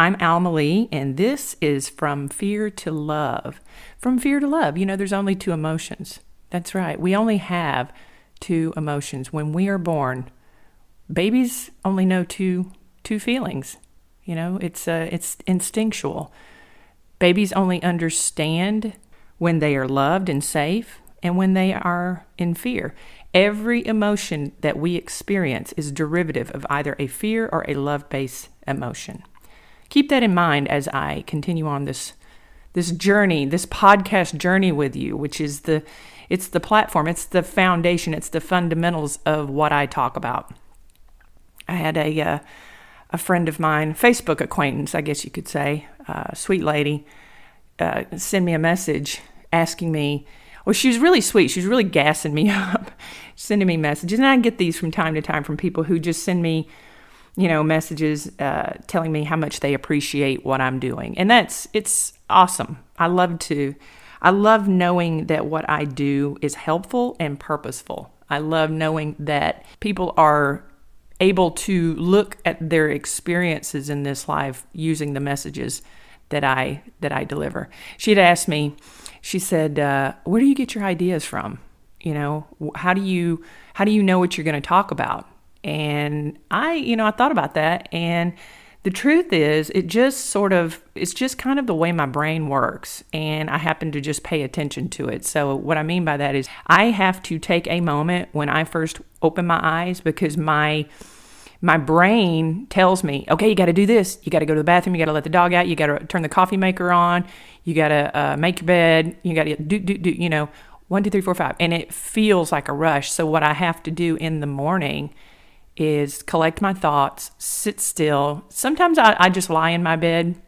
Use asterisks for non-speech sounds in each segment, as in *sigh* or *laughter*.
I'm Alma Lee, and this is From Fear to Love. From Fear to Love, you know, there's only two emotions. That's right. We only have two emotions. When we are born, babies only know two two feelings. You know, it's uh, it's instinctual. Babies only understand when they are loved and safe and when they are in fear. Every emotion that we experience is derivative of either a fear or a love-based emotion. Keep that in mind as I continue on this this journey, this podcast journey with you, which is the it's the platform, it's the foundation, it's the fundamentals of what I talk about. I had a uh, a friend of mine, Facebook acquaintance, I guess you could say, uh, sweet lady, uh, send me a message asking me. Well, she was really sweet. She was really gassing me *laughs* up, sending me messages, and I get these from time to time from people who just send me, you know, messages uh, telling me how much they appreciate what I'm doing, and that's it's awesome. I love to, I love knowing that what I do is helpful and purposeful. I love knowing that people are able to look at their experiences in this life using the messages that I that I deliver. She'd asked me, she said, uh, "Where do you get your ideas from? You know, how do you how do you know what you're going to talk about?" And I, you know, I thought about that, and the truth is, it just sort of it's just kind of the way my brain works, and I happen to just pay attention to it. So what I mean by that is, I have to take a moment when I first open my eyes because my my brain tells me, okay, you got to do this. You got to go to the bathroom. You got to let the dog out. You got to turn the coffee maker on. You got to uh, make your bed. You got to do, do, do, you know, one, two, three, four, five. And it feels like a rush. So, what I have to do in the morning is collect my thoughts, sit still. Sometimes I, I just lie in my bed.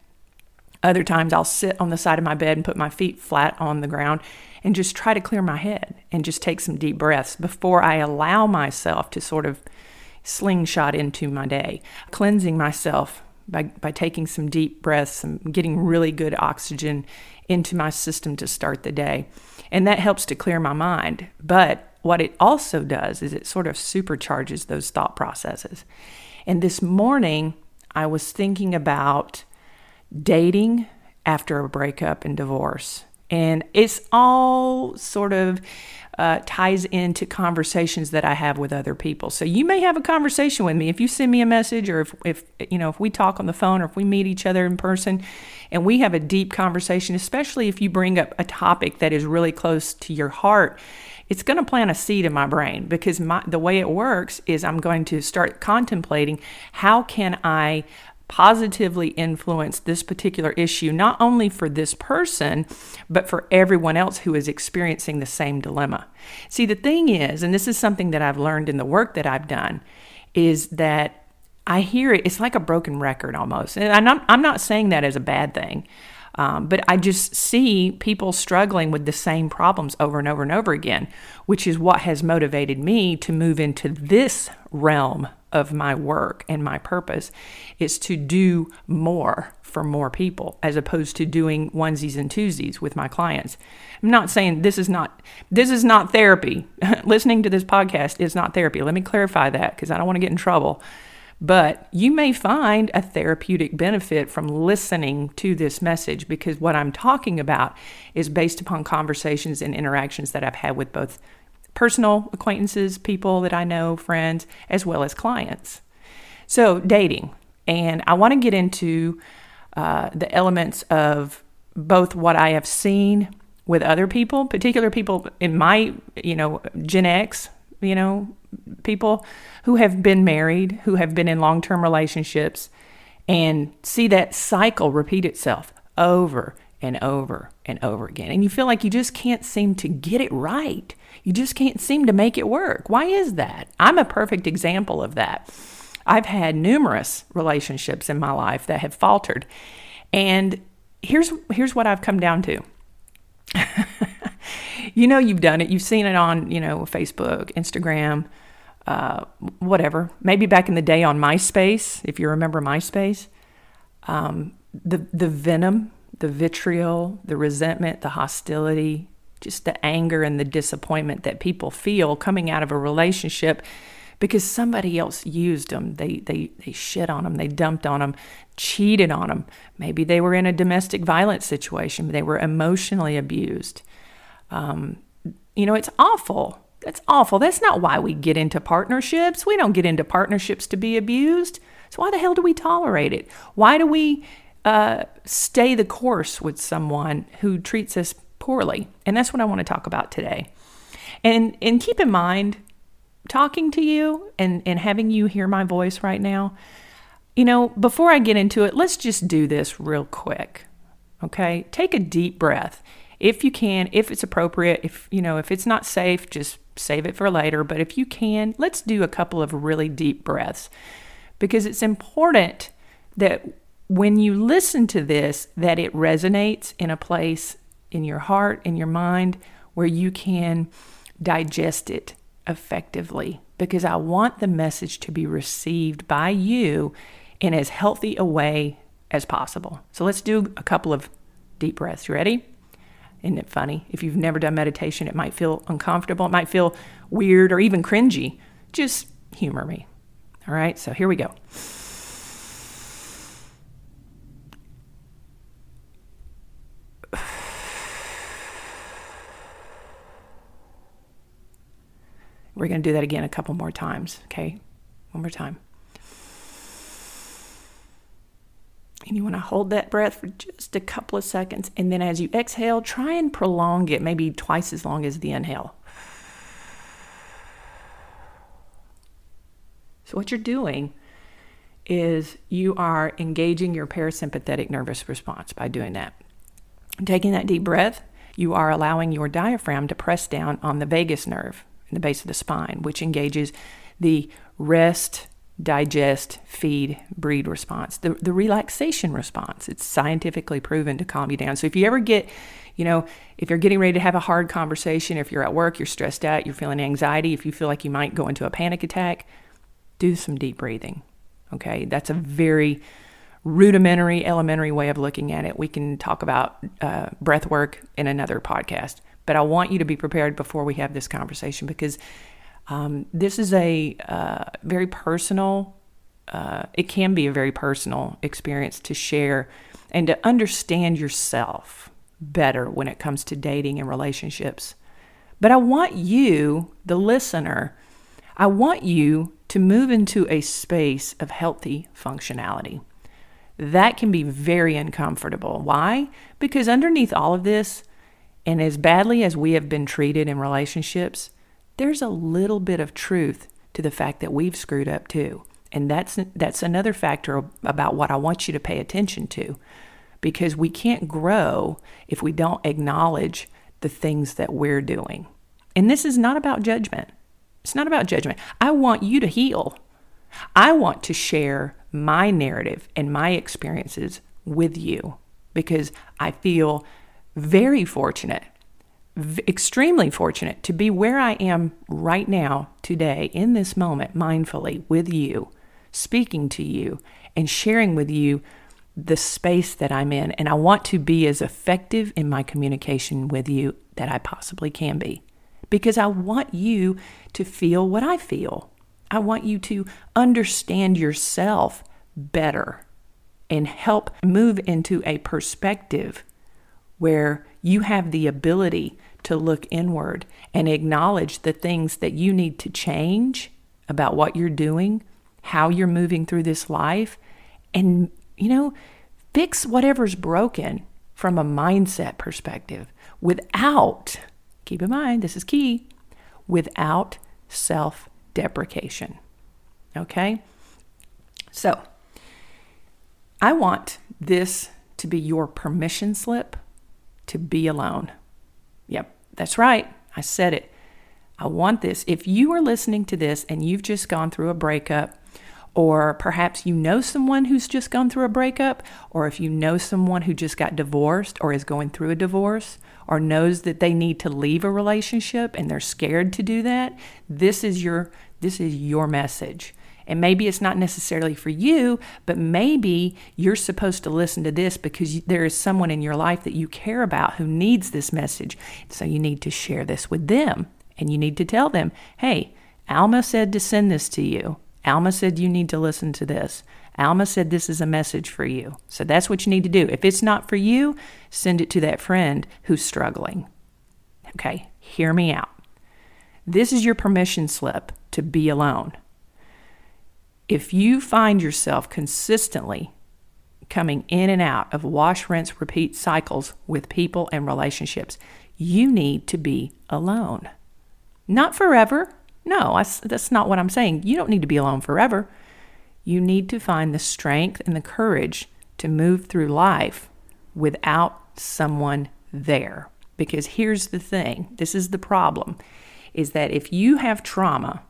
Other times I'll sit on the side of my bed and put my feet flat on the ground and just try to clear my head and just take some deep breaths before I allow myself to sort of slingshot into my day, cleansing myself by, by taking some deep breaths and getting really good oxygen into my system to start the day. And that helps to clear my mind. But what it also does is it sort of supercharges those thought processes. And this morning, I was thinking about dating after a breakup and divorce. And it's all sort of uh, ties into conversations that I have with other people. So you may have a conversation with me if you send me a message, or if, if you know if we talk on the phone, or if we meet each other in person, and we have a deep conversation. Especially if you bring up a topic that is really close to your heart, it's going to plant a seed in my brain because my, the way it works is I'm going to start contemplating how can I positively influence this particular issue, not only for this person, but for everyone else who is experiencing the same dilemma. See, the thing is, and this is something that I've learned in the work that I've done, is that I hear it, it's like a broken record almost. And I'm not, I'm not saying that as a bad thing. Um, but I just see people struggling with the same problems over and over and over again, which is what has motivated me to move into this realm of my work and my purpose is to do more for more people as opposed to doing onesies and twosies with my clients. I'm not saying this is not this is not therapy. *laughs* Listening to this podcast is not therapy. Let me clarify that because I don't want to get in trouble. But you may find a therapeutic benefit from listening to this message because what I'm talking about is based upon conversations and interactions that I've had with both personal acquaintances, people that I know, friends, as well as clients. So, dating. And I want to get into uh, the elements of both what I have seen with other people, particular people in my, you know, Gen X, you know, people who have been married, who have been in long term relationships, and see that cycle repeat itself over and over and over again. And you feel like you just can't seem to get it right. You just can't seem to make it work. Why is that? I'm a perfect example of that. I've had numerous relationships in my life that have faltered. And here's here's what I've come down to. *laughs* you know you've done it. You've seen it on, you know, Facebook, Instagram, uh, whatever. Maybe back in the day on MySpace, if you remember MySpace. Um, the the venom, the vitriol, the resentment, the hostility, just the anger and the disappointment that people feel coming out of a relationship because somebody else used them. They, they, they shit on them, they dumped on them, cheated on them. Maybe they were in a domestic violence situation, they were emotionally abused. Um, you know, it's awful. That's awful. That's not why we get into partnerships. We don't get into partnerships to be abused. So why the hell do we tolerate it? Why do we uh, stay the course with someone who treats us poorly? And that's what I want to talk about today. And and keep in mind, talking to you and, and having you hear my voice right now, you know, before I get into it, let's just do this real quick. Okay? Take a deep breath. If you can, if it's appropriate, if you know, if it's not safe, just save it for later, but if you can, let's do a couple of really deep breaths. Because it's important that when you listen to this that it resonates in a place in your heart, in your mind where you can digest it effectively because I want the message to be received by you in as healthy a way as possible. So let's do a couple of deep breaths. You ready? Isn't it funny? If you've never done meditation, it might feel uncomfortable, it might feel weird or even cringy. Just humor me. All right, so here we go. We're going to do that again a couple more times, okay? One more time. And you want to hold that breath for just a couple of seconds. And then as you exhale, try and prolong it, maybe twice as long as the inhale. So, what you're doing is you are engaging your parasympathetic nervous response by doing that. Taking that deep breath, you are allowing your diaphragm to press down on the vagus nerve in the base of the spine, which engages the rest, digest, feed, breed response, the, the relaxation response. It's scientifically proven to calm you down. So if you ever get, you know, if you're getting ready to have a hard conversation, if you're at work, you're stressed out, you're feeling anxiety, if you feel like you might go into a panic attack, do some deep breathing. Okay, that's a very rudimentary, elementary way of looking at it. We can talk about uh, breath work in another podcast. But I want you to be prepared before we have this conversation because um, this is a uh, very personal, uh, it can be a very personal experience to share and to understand yourself better when it comes to dating and relationships. But I want you, the listener, I want you to move into a space of healthy functionality. That can be very uncomfortable. Why? Because underneath all of this, and as badly as we have been treated in relationships, there's a little bit of truth to the fact that we've screwed up too. And that's that's another factor about what I want you to pay attention to because we can't grow if we don't acknowledge the things that we're doing. And this is not about judgment. It's not about judgment. I want you to heal. I want to share my narrative and my experiences with you because I feel very fortunate, extremely fortunate to be where I am right now, today, in this moment, mindfully with you, speaking to you, and sharing with you the space that I'm in. And I want to be as effective in my communication with you that I possibly can be because I want you to feel what I feel. I want you to understand yourself better and help move into a perspective where you have the ability to look inward and acknowledge the things that you need to change about what you're doing, how you're moving through this life, and, you know, fix whatever's broken from a mindset perspective without, keep in mind, this is key, without self deprecation. Okay? So, I want this to be your permission slip to be alone. Yep, that's right. I said it. I want this. If you are listening to this and you've just gone through a breakup, or perhaps you know someone who's just gone through a breakup, or if you know someone who just got divorced or is going through a divorce, or knows that they need to leave a relationship and they're scared to do that, this is your this is your message. And maybe it's not necessarily for you, but maybe you're supposed to listen to this because there is someone in your life that you care about who needs this message. So you need to share this with them and you need to tell them, hey, Alma said to send this to you. Alma said you need to listen to this. Alma said this is a message for you. So that's what you need to do. If it's not for you, send it to that friend who's struggling. Okay, hear me out. This is your permission slip to be alone if you find yourself consistently coming in and out of wash, rinse, repeat cycles with people and relationships, you need to be alone. Not forever. No, that's not what I'm saying. You don't need to be alone forever. You need to find the strength and the courage to move through life without someone there. Because here's the thing this is the problem is that if you have trauma,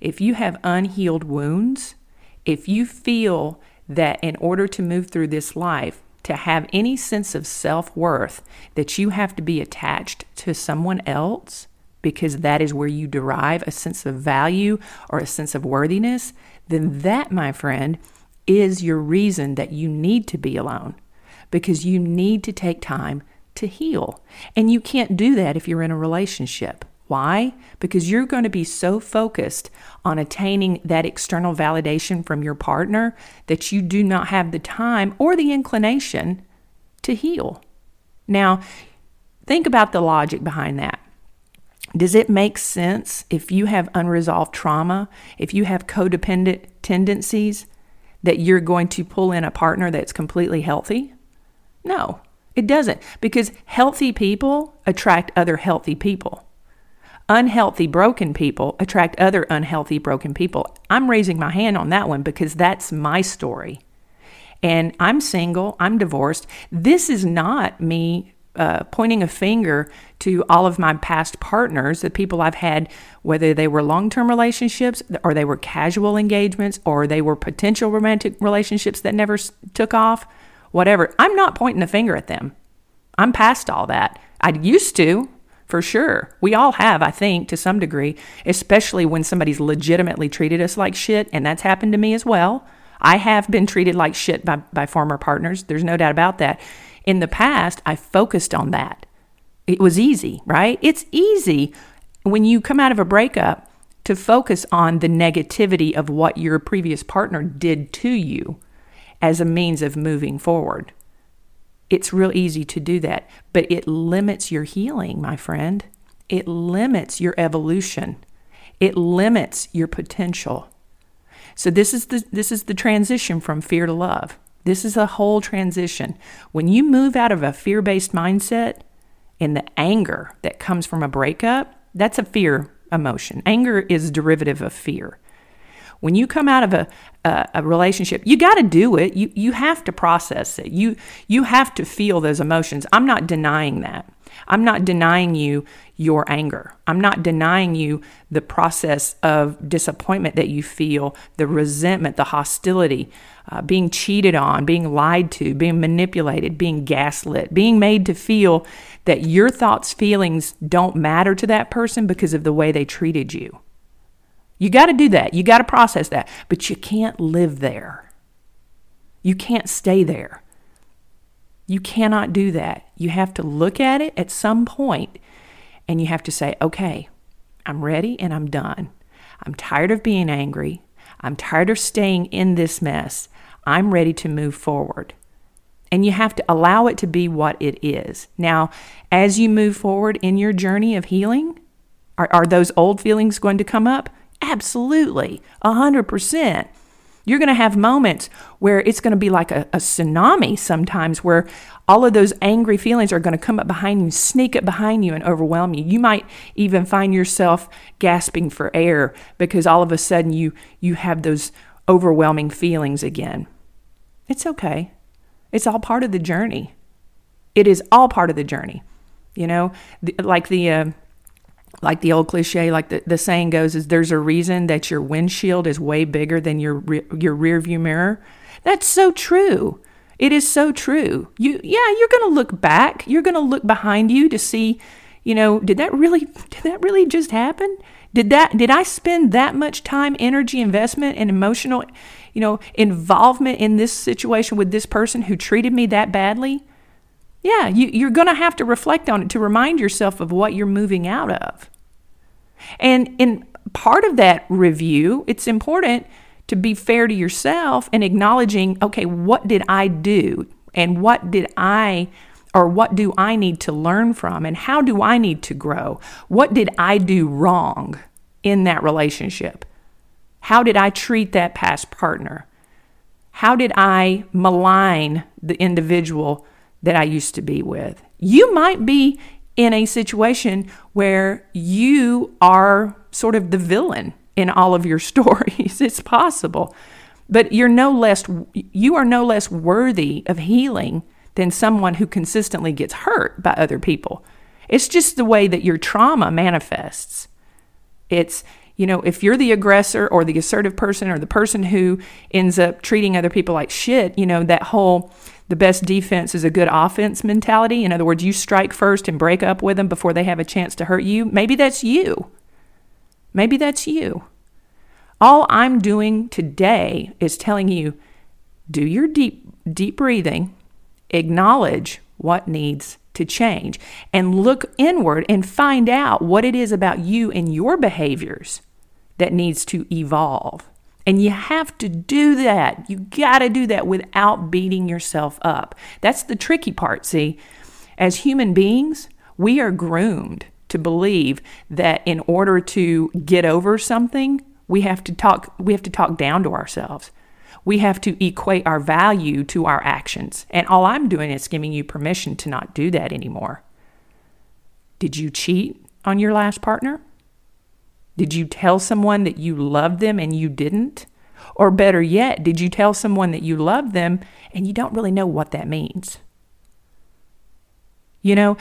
if you have unhealed wounds, if you feel that in order to move through this life, to have any sense of self worth, that you have to be attached to someone else because that is where you derive a sense of value or a sense of worthiness, then that, my friend, is your reason that you need to be alone because you need to take time to heal. And you can't do that if you're in a relationship. Why? Because you're going to be so focused on attaining that external validation from your partner that you do not have the time or the inclination to heal. Now, think about the logic behind that. Does it make sense if you have unresolved trauma, if you have codependent tendencies, that you're going to pull in a partner that's completely healthy? No, it doesn't, because healthy people attract other healthy people unhealthy, broken people attract other unhealthy, broken people. I'm raising my hand on that one because that's my story. And I'm single, I'm divorced. This is not me uh, pointing a finger to all of my past partners, the people I've had, whether they were long term relationships or they were casual engagements or they were potential romantic relationships that never took off, whatever. I'm not pointing a finger at them. I'm past all that. I used to, for sure. We all have, I think, to some degree, especially when somebody's legitimately treated us like shit, and that's happened to me as well. I have been treated like shit by, by former partners. There's no doubt about that. In the past, I focused on that. It was easy, right? It's easy when you come out of a breakup to focus on the negativity of what your previous partner did to you as a means of moving forward. It's real easy to do that, but it limits your healing, my friend. It limits your evolution. It limits your potential. So this is the this is the transition from fear to love. This is a whole transition. When you move out of a fear-based mindset and the anger that comes from a breakup, that's a fear emotion. Anger is derivative of fear. When you come out of a, a, a relationship, you got to do it. You, you have to process it. You, you have to feel those emotions. I'm not denying that. I'm not denying you your anger. I'm not denying you the process of disappointment that you feel, the resentment, the hostility, uh, being cheated on, being lied to, being manipulated, being gaslit, being made to feel that your thoughts, feelings don't matter to that person because of the way they treated you. You got to do that. You got to process that. But you can't live there. You can't stay there. You cannot do that. You have to look at it at some point and you have to say, okay, I'm ready and I'm done. I'm tired of being angry. I'm tired of staying in this mess. I'm ready to move forward. And you have to allow it to be what it is. Now, as you move forward in your journey of healing, are, are those old feelings going to come up? Absolutely, 100%. You're going to have moments where it's going to be like a, a, tsunami sometimes, where all of those angry feelings are going to come up behind you, sneak up behind you, and overwhelm you. You might even find yourself gasping for air because all of a sudden you, you have those overwhelming feelings again. It's okay, it's all part of the journey. It is all part of the journey. You know, the, like the. Uh, like the old cliche, like the, the saying goes, is there's a reason that your windshield is way bigger than your your rear view mirror. That's so true. It is so true. You yeah, you're going to look back. You're going to look behind you to see, You know, did that really did that really just happen? Did that did I spend that much time, energy, investment and emotional, you know, involvement in this situation with this person who treated me that badly? Yeah, you, you're going to have to reflect on it to remind yourself of what you're moving out of. And in part of that review, it's important to be fair to yourself and acknowledging, okay, what did I do? And what did I or what do I need to learn from? And how do I need to grow? What did I do wrong in that relationship? How did I treat that past partner? How did I malign the individual that I used to be with? You might be in a situation where you are sort of the villain in all of your *laughs* stories. It's possible. But you're no less you are no less worthy of healing than someone who consistently gets hurt by other people. It's just the way that your trauma manifests. It's, you know, if you're the aggressor or the assertive person or the person who ends up treating other people like shit, you know, that whole the best defense is a good offense mentality. In other words, you strike first and break up with them before they have a chance to hurt you. Maybe that's you. Maybe that's you. All I'm doing today is telling you do your deep deep breathing acknowledge what needs to change and look inward and find out what it is about you and your behaviors that needs to evolve. And you have to do that. You got to do that without beating yourself up. That's the tricky part, see? As human beings, we are groomed to believe that in order to get over something, we have to talk we have to talk down to ourselves we have to equate our value to our actions. And all I'm doing is giving you permission to not do that anymore. Did you cheat on your last partner? Did you tell someone that you loved them and you didn't? Or better yet, did you tell someone that you love them and you don't really know what that means? You know,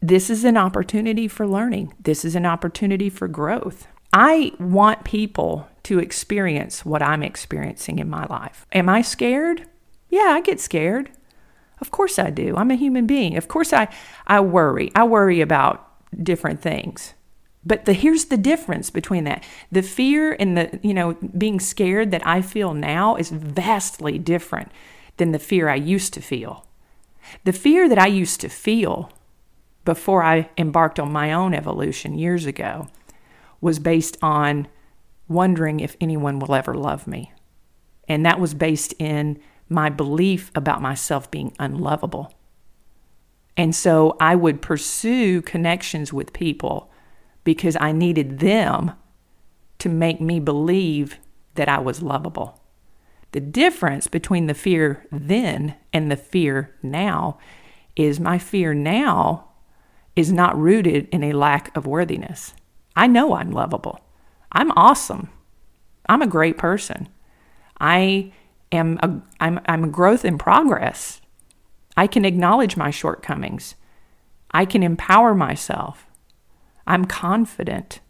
this is an opportunity for learning. This is an opportunity for growth. I want people to experience what I'm experiencing in my life. Am I scared? Yeah, I get scared. Of course I do. I'm a human being. Of course I I worry. I worry about different things. But the here's the difference between that. The fear and the, you know, being scared that I feel now is vastly different than the fear I used to feel. The fear that I used to feel before I embarked on my own evolution years ago was based on wondering if anyone will ever love me. And that was based in my belief about myself being unlovable. And so I would pursue connections with people because I needed them to make me believe that I was lovable. The difference between the fear then and the fear now is my fear now is not rooted in a lack of worthiness. I know I'm lovable. I'm awesome. I'm a great person. I am a, I'm, I'm a growth in progress. I can acknowledge my shortcomings. I can empower myself. I'm confident.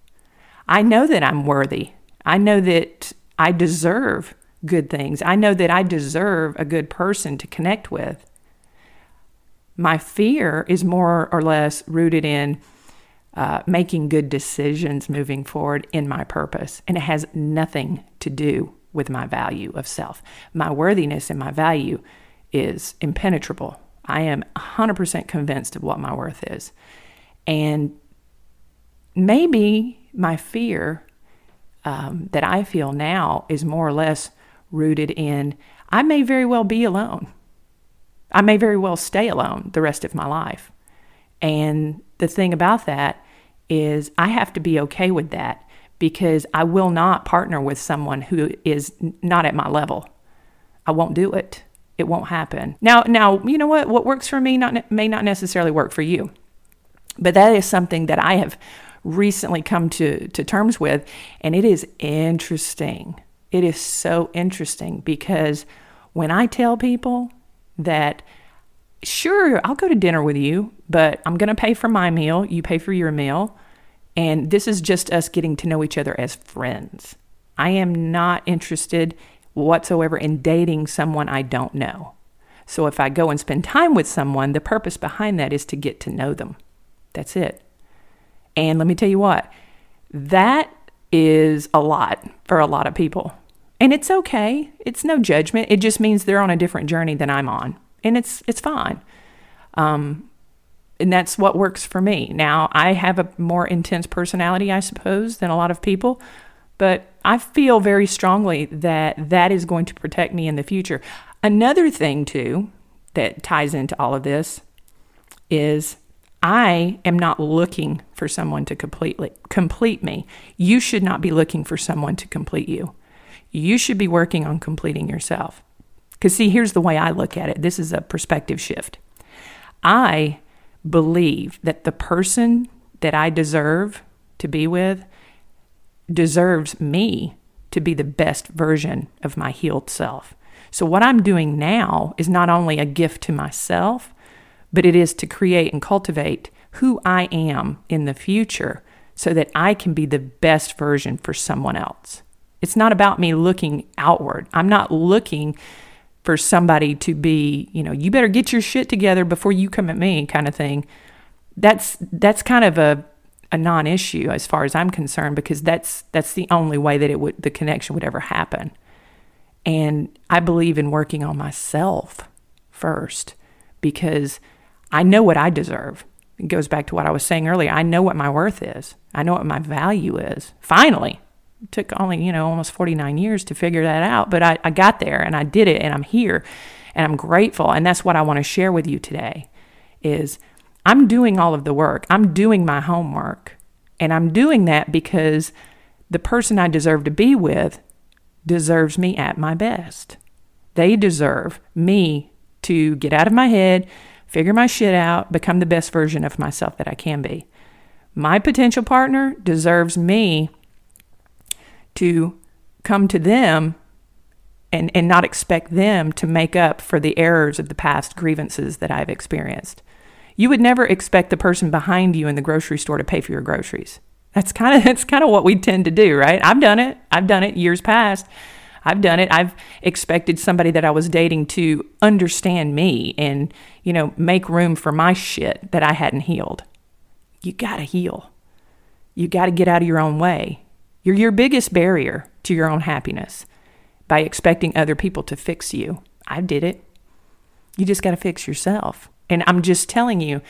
I know that I'm worthy. I know that I deserve good things. I know that I deserve a good person to connect with. My fear is more or less rooted in uh, making good decisions moving forward in my purpose. And it has nothing to do with my value of self. My worthiness and my value is impenetrable. I am 100% convinced of what my worth is. And maybe my fear um, that I feel now is more or less rooted in I may very well be alone. I may very well stay alone the rest of my life. And the thing about that is I have to be okay with that because I will not partner with someone who is not at my level. I won't do it. It won't happen. Now, now, you know what? What works for me not, may not necessarily work for you. But that is something that I have recently come to, to terms with. And it is interesting. It is so interesting because when I tell people that sure, I'll go to dinner with you, but I'm going to pay for my meal. You pay for your meal. And this is just us getting to know each other as friends. I am not interested whatsoever in dating someone I don't know. So if I go and spend time with someone, the purpose behind that is to get to know them. That's it. And let me tell you what, that is a lot for a lot of people. And it's okay. It's no judgment. It just means they're on a different journey than I'm on. And it's it's fine. Um, and that's what works for me. Now, I have a more intense personality, I suppose, than a lot of people, but I feel very strongly that that is going to protect me in the future. Another thing, too, that ties into all of this is I am not looking for someone to completely complete me. You should not be looking for someone to complete you. You should be working on completing yourself. Because, see, here's the way I look at it this is a perspective shift. I believe that the person that I deserve to be with deserves me to be the best version of my healed self. So, what I'm doing now is not only a gift to myself, but it is to create and cultivate who I am in the future so that I can be the best version for someone else. It's not about me looking outward. I'm not looking for somebody to be, you know, you better get your shit together before you come at me kind of thing. That's that's kind of a a non-issue as far as I'm concerned because that's that's the only way that it would the connection would ever happen. And I believe in working on myself first because I know what I deserve. It goes back to what I was saying earlier. I know what my worth is. I know what my value is. Finally, it took only, you know, almost 49 years to figure that out, but I, I got there and I did it and I'm here and I'm grateful. And that's what I want to share with you today is I'm doing all of the work. I'm doing my homework. And I'm doing that because the person I deserve to be with deserves me at my best. They deserve me to get out of my head, figure my shit out, become the best version of myself that I can be. My potential partner deserves me to come to them and, and not expect them to make up for the errors of the past grievances that I've experienced. You would never expect the person behind you in the grocery store to pay for your groceries. That's kind of *laughs* that's kind of what we tend to do, right? I've done it. I've done it years past. I've done it. I've expected somebody that I was dating to understand me and, you know, make room for my shit that I hadn't healed. You got to heal. You got to get out of your own way. You're your biggest barrier to your own happiness by expecting other people to fix you. I did it. You just got to fix yourself. And I'm just telling you,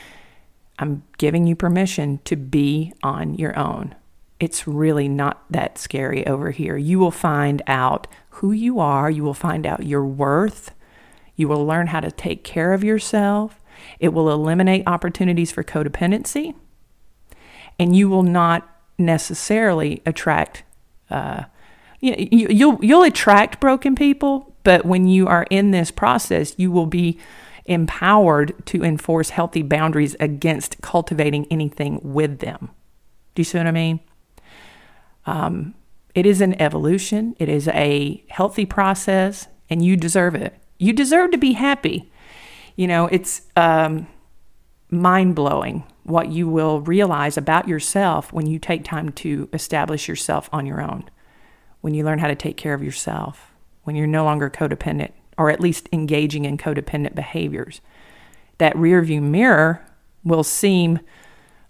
I'm giving you permission to be on your own. It's really not that scary over here. You will find out who you are, you will find out your worth, you will learn how to take care of yourself. It will eliminate opportunities for codependency, and you will not necessarily attract. Uh, you, you, you'll you'll attract broken people, but when you are in this process, you will be empowered to enforce healthy boundaries against cultivating anything with them. Do you see what I mean? Um, it is an evolution. It is a healthy process, and you deserve it. You deserve to be happy. You know, it's um, mind blowing what you will realize about yourself when you take time to establish yourself on your own, when you learn how to take care of yourself, when you're no longer codependent or at least engaging in codependent behaviors. That rearview mirror will seem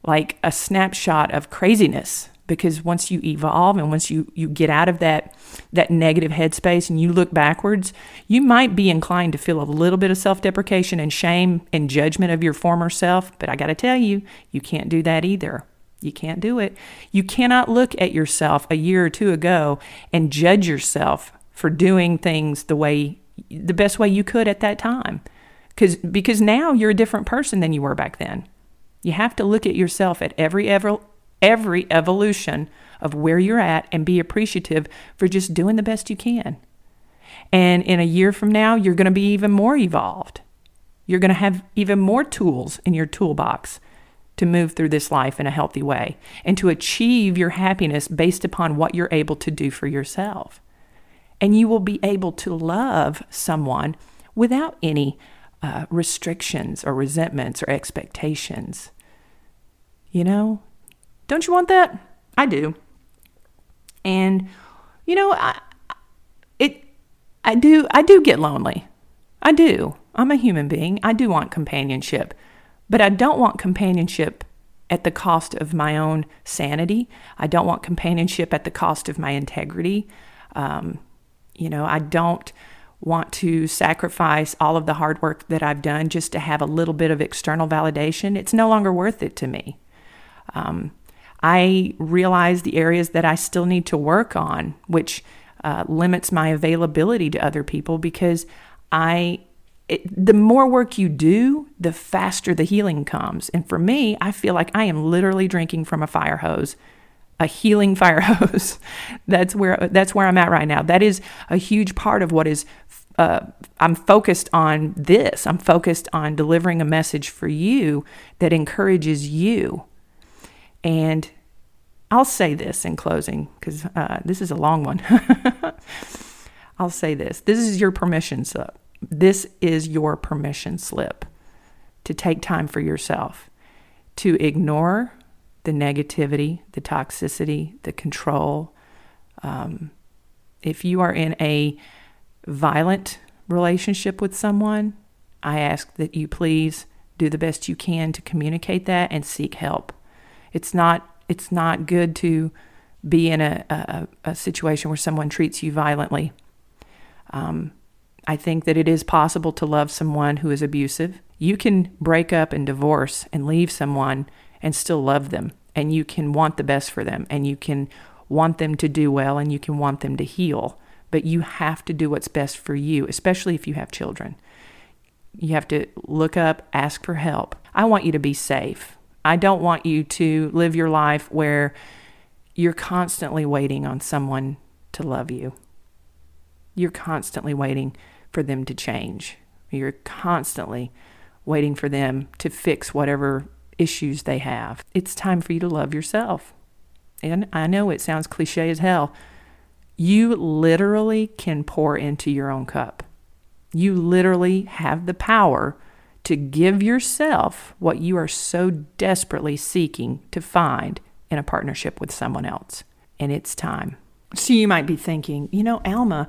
like a snapshot of craziness because once you evolve and once you, you get out of that that negative headspace and you look backwards, you might be inclined to feel a little bit of self-deprecation and shame and judgment of your former self, but I got to tell you, you can't do that either. You can't do it. You cannot look at yourself a year or two ago and judge yourself for doing things the way the best way you could at that time. Cuz because now you're a different person than you were back then. You have to look at yourself at every ever every evolution of where you're at and be appreciative for just doing the best you can. And in a year from now, you're going to be even more evolved. You're going to have even more tools in your toolbox to move through this life in a healthy way and to achieve your happiness based upon what you're able to do for yourself. And you will be able to love someone without any uh, restrictions or resentments or expectations. You know, don't you want that? I do. And you know, I it I do I do get lonely. I do. I'm a human being. I do want companionship. But I don't want companionship at the cost of my own sanity. I don't want companionship at the cost of my integrity. Um, you know, I don't want to sacrifice all of the hard work that I've done just to have a little bit of external validation. It's no longer worth it to me. Um, I realize the areas that I still need to work on, which uh, limits my availability to other people because I it, the more work you do, the faster the healing comes. And for me, I feel like I am literally drinking from a fire hose, a healing *laughs* fire hose. that's where that's where I'm at right now. That is a huge part of what is. Uh, I'm focused on this. I'm focused on delivering a message for you that encourages you. And I'll say this in closing because uh, this is a long one. *laughs* I'll say this this is your permission slip. This is your permission slip to take time for yourself, to ignore the negativity, the toxicity, the control. Um, if you are in a violent relationship with someone, I ask that you please do the best you can to communicate that and seek help. It's not it's not good to be in a, a, a situation where someone treats you violently. Um, I think that it is possible to love someone who is abusive. You can break up and divorce and leave someone and still love them, and you can want the best for them, and you can want them to do well, and you can want them to heal. But you have to do what's best for you, especially if you have children. You have to look up, ask for help. I want you to be safe. I don't want you to live your life where you're constantly waiting on someone to love you. You're constantly waiting for them to change. You're constantly waiting for them to fix whatever issues they have. It's time for you to love yourself. And I know it sounds cliche as hell. You literally can pour into your own cup. You literally have the power to give yourself what you are so desperately seeking to find in a partnership with someone else. And it's time. So you might be thinking, you know, Alma,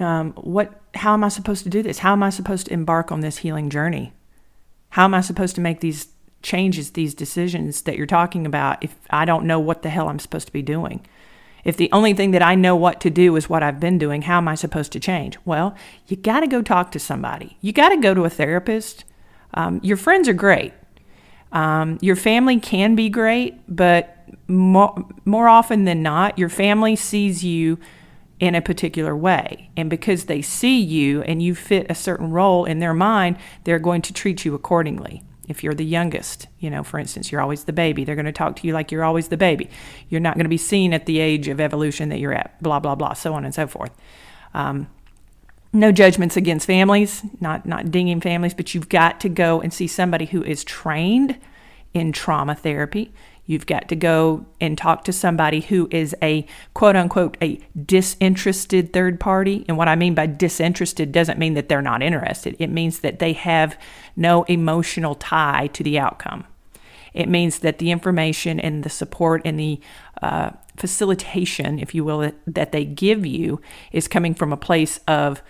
um, what? How am I supposed to do this? How am I supposed to embark on this healing journey? How am I supposed to make these changes, these decisions that you're talking about, if I don't know what the hell I'm supposed to be doing? If the only thing that I know what to do is what I've been doing, how am I supposed to change? Well, you got to go talk to somebody. You got to go to a therapist. Um, your friends are great. Um, your family can be great, but more, often than not, your family sees you in a particular way. And because they see you and you fit a certain role in their mind, they're going to treat you accordingly. If you're the youngest, you know, for instance, you're always the baby, they're going to talk to you like you're always the baby. You're not going to be seen at the age of evolution that you're at, blah, blah, blah, so on and so forth. Um, no judgments against families, not not dinging families, but you've got to go and see somebody who is trained in trauma therapy. You've got to go and talk to somebody who is a quote unquote a disinterested third party. And what I mean by disinterested doesn't mean that they're not interested. It means that they have no emotional tie to the outcome. It means that the information and the support and the uh, facilitation, if you will, that they give you is coming from a place of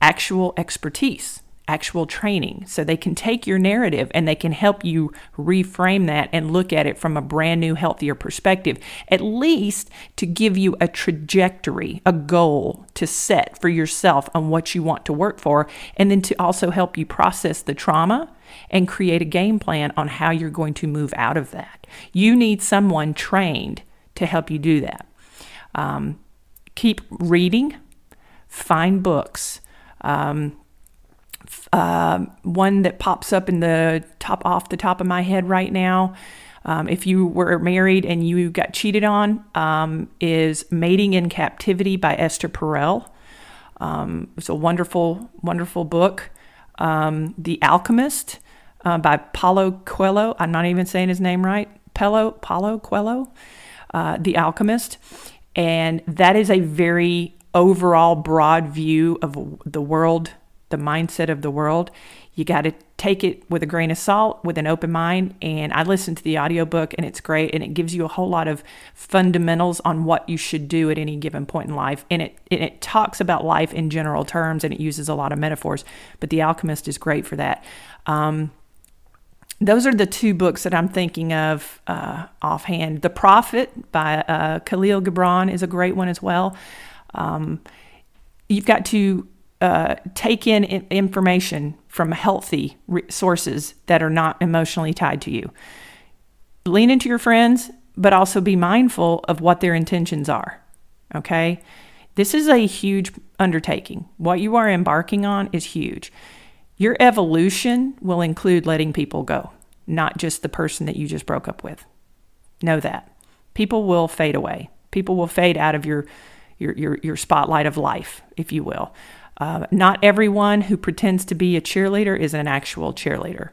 actual expertise, actual training. So they can take your narrative and they can help you reframe that and look at it from a brand new, healthier perspective, at least to give you a trajectory, a goal to set for yourself on what you want to work for, and then to also help you process the trauma and create a game plan on how you're going to move out of that. You need someone trained to help you do that. Um, keep reading, find books um, uh, one that pops up in the top off the top of my head right now. Um, if you were married and you got cheated on, um, is Mating in Captivity by Esther Perel. Um, it's a wonderful, wonderful book. Um, the Alchemist uh, by Paulo Coelho. I'm not even saying his name right. Paulo, Paulo Coelho. Uh, the Alchemist. And that is a very overall broad view of the world, the mindset of the world. You got to take it with a grain of salt, with an open mind. And I listened to the audiobook and it's great. And it gives you a whole lot of fundamentals on what you should do at any given point in life. And it, and it talks about life in general terms and it uses a lot of metaphors. But The Alchemist is great for that. Um, those are the two books that I'm thinking of uh, offhand. The Prophet by uh, Kahlil Gibran is a great one as well. Um, you've got to uh, take in information from healthy sources that are not emotionally tied to you. Lean into your friends, but also be mindful of what their intentions are. Okay? This is a huge undertaking. What you are embarking on is huge. Your evolution will include letting people go, not just the person that you just broke up with. Know that. People will fade away. People will fade out of your your your, your spotlight of life, if you will. Uh, not everyone who pretends to be a cheerleader is an actual cheerleader.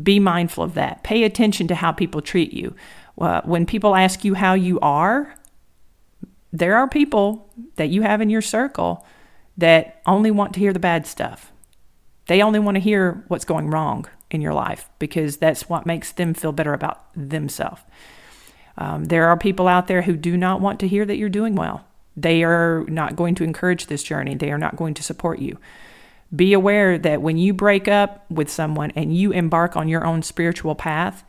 Be mindful of that. Pay attention to how people treat you. Uh, when people ask you how you are, there are people that you have in your circle that only want to hear the bad stuff. They only want to hear what's going wrong in your life because that's what makes them feel better about themselves. Um, there are people out there who do not want to hear that you're doing well. They are not going to encourage this journey, they are not going to support you. Be aware that when you break up with someone and you embark on your own spiritual path,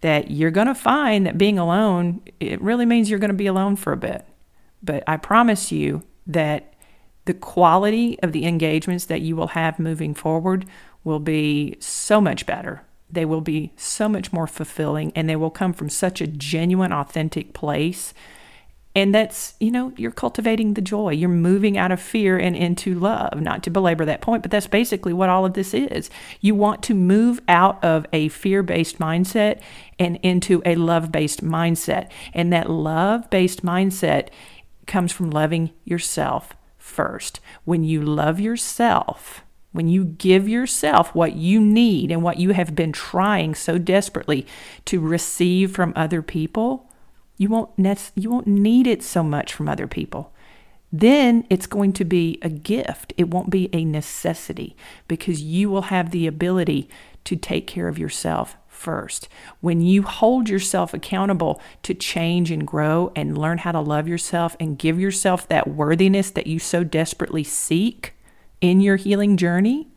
that you're going to find that being alone, it really means you're going to be alone for a bit. But I promise you that the quality of the engagements that you will have moving forward will be so much better. They will be so much more fulfilling and they will come from such a genuine, authentic place and that's, you know, you're cultivating the joy. You're moving out of fear and into love. Not to belabor that point, but that's basically what all of this is. You want to move out of a fear based mindset and into a love based mindset. And that love based mindset comes from loving yourself first. When you love yourself, when you give yourself what you need and what you have been trying so desperately to receive from other people, you won't you won't need it so much from other people. Then it's going to be a gift. It won't be a necessity because you will have the ability to take care of yourself first. When you hold yourself accountable to change and grow and learn how to love yourself and give yourself that worthiness that you so desperately seek in your healing journey,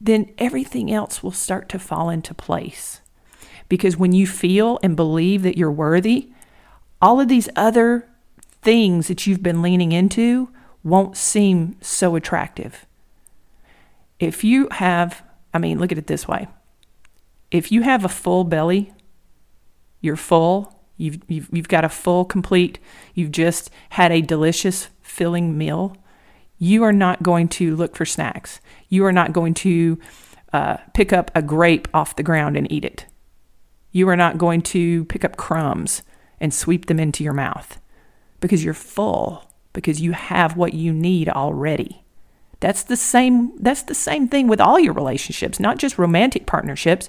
then everything else will start to fall into place. Because when you feel and believe that you're worthy, all of these other things that you've been leaning into won't seem so attractive. If you have, I mean, look at it this way if you have a full belly, you're full, you've, you've, you've got a full, complete, you've just had a delicious, filling meal, you are not going to look for snacks. You are not going to uh, pick up a grape off the ground and eat it. You are not going to pick up crumbs and sweep them into your mouth because you're full, because you have what you need already. That's the same that's the same thing with all your relationships, not just romantic partnerships.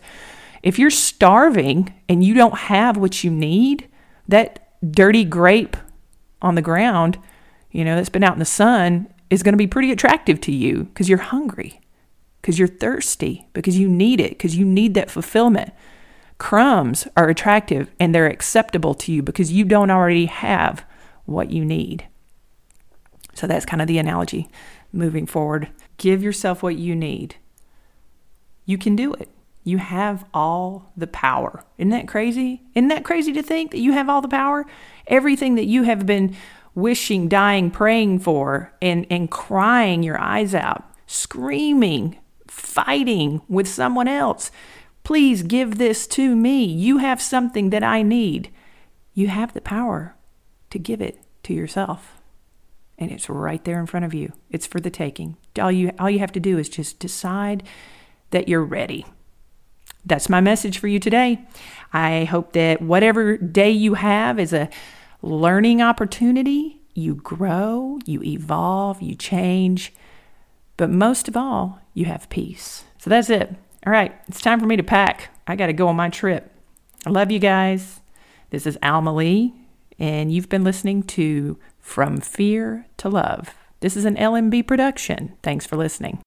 If you're starving and you don't have what you need, that dirty grape on the ground, you know, that's been out in the sun is going to be pretty attractive to you because you're hungry, because you're thirsty, because you need it, because you need that fulfillment. Crumbs are attractive and they're acceptable to you because you don't already have what you need. So that's kind of the analogy moving forward. Give yourself what you need. You can do it. You have all the power. Isn't that crazy? Isn't that crazy to think that you have all the power? Everything that you have been wishing, dying, praying for, and, and crying your eyes out, screaming, fighting with someone else Please give this to me. You have something that I need. You have the power to give it to yourself. And it's right there in front of you. It's for the taking. All you, all you have to do is just decide that you're ready. That's my message for you today. I hope that whatever day you have is a learning opportunity. You grow, you evolve, you change, but most of all, you have peace. So that's it. All right, it's time for me to pack. I got to go on my trip. I love you guys. This is Alma Lee, and you've been listening to From Fear to Love. This is an LMB production. Thanks for listening.